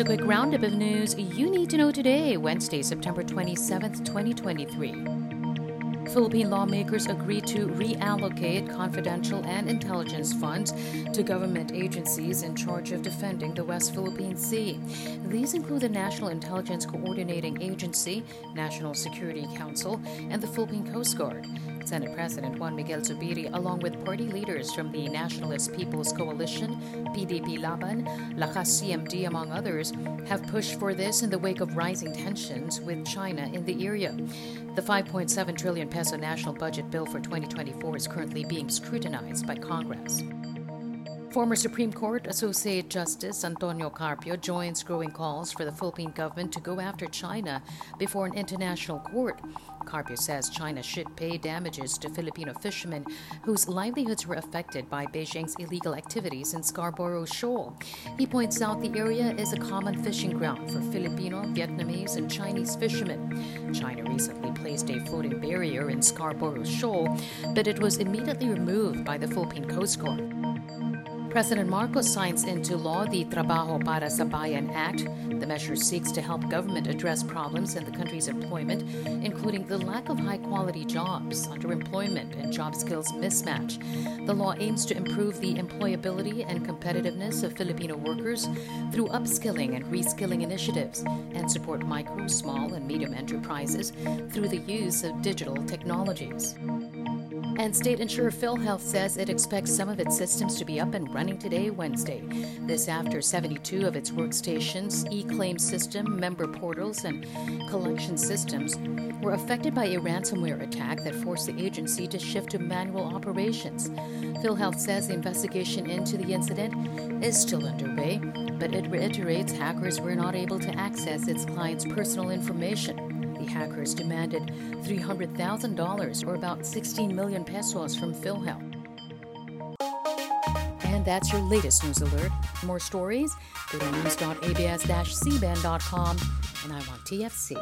A quick roundup of news you need to know today, Wednesday, September 27th, 2023. Philippine lawmakers agreed to reallocate confidential and intelligence funds to government agencies in charge of defending the West Philippine Sea. These include the National Intelligence Coordinating Agency, National Security Council, and the Philippine Coast Guard. Senate President Juan Miguel Zubiri, along with party leaders from the Nationalist People's Coalition, PDP Laban, Lakas CMD, among others, have pushed for this in the wake of rising tensions with China in the area. The 5.7 trillion peso national budget bill for 2024 is currently being scrutinized by Congress. Former Supreme Court Associate Justice Antonio Carpio joins growing calls for the Philippine government to go after China before an international court. Carpio says China should pay damages to Filipino fishermen whose livelihoods were affected by Beijing's illegal activities in Scarborough Shoal. He points out the area is a common fishing ground for Filipino, Vietnamese, and Chinese fishermen. China recently placed a floating barrier in Scarborough Shoal, but it was immediately removed by the Philippine Coast Guard. President Marcos signs into law the Trabajo para sa Bayan Act. The measure seeks to help government address problems in the country's employment, including the lack of high quality jobs, underemployment, and job skills mismatch. The law aims to improve the employability and competitiveness of Filipino workers through upskilling and reskilling initiatives and support micro, small, and medium enterprises through the use of digital technologies. And state insurer PhilHealth says it expects some of its systems to be up and running today, Wednesday. This after 72 of its workstations, e claim system, member portals, and collection systems were affected by a ransomware attack that forced the agency to shift to manual operations. PhilHealth says the investigation into the incident is still underway, but it reiterates hackers were not able to access its clients' personal information hackers demanded $300,000 or about 16 million pesos from PhilHealth. And that's your latest news alert. more stories, go to news.abs-cbn.com and I'm on tfc.tv.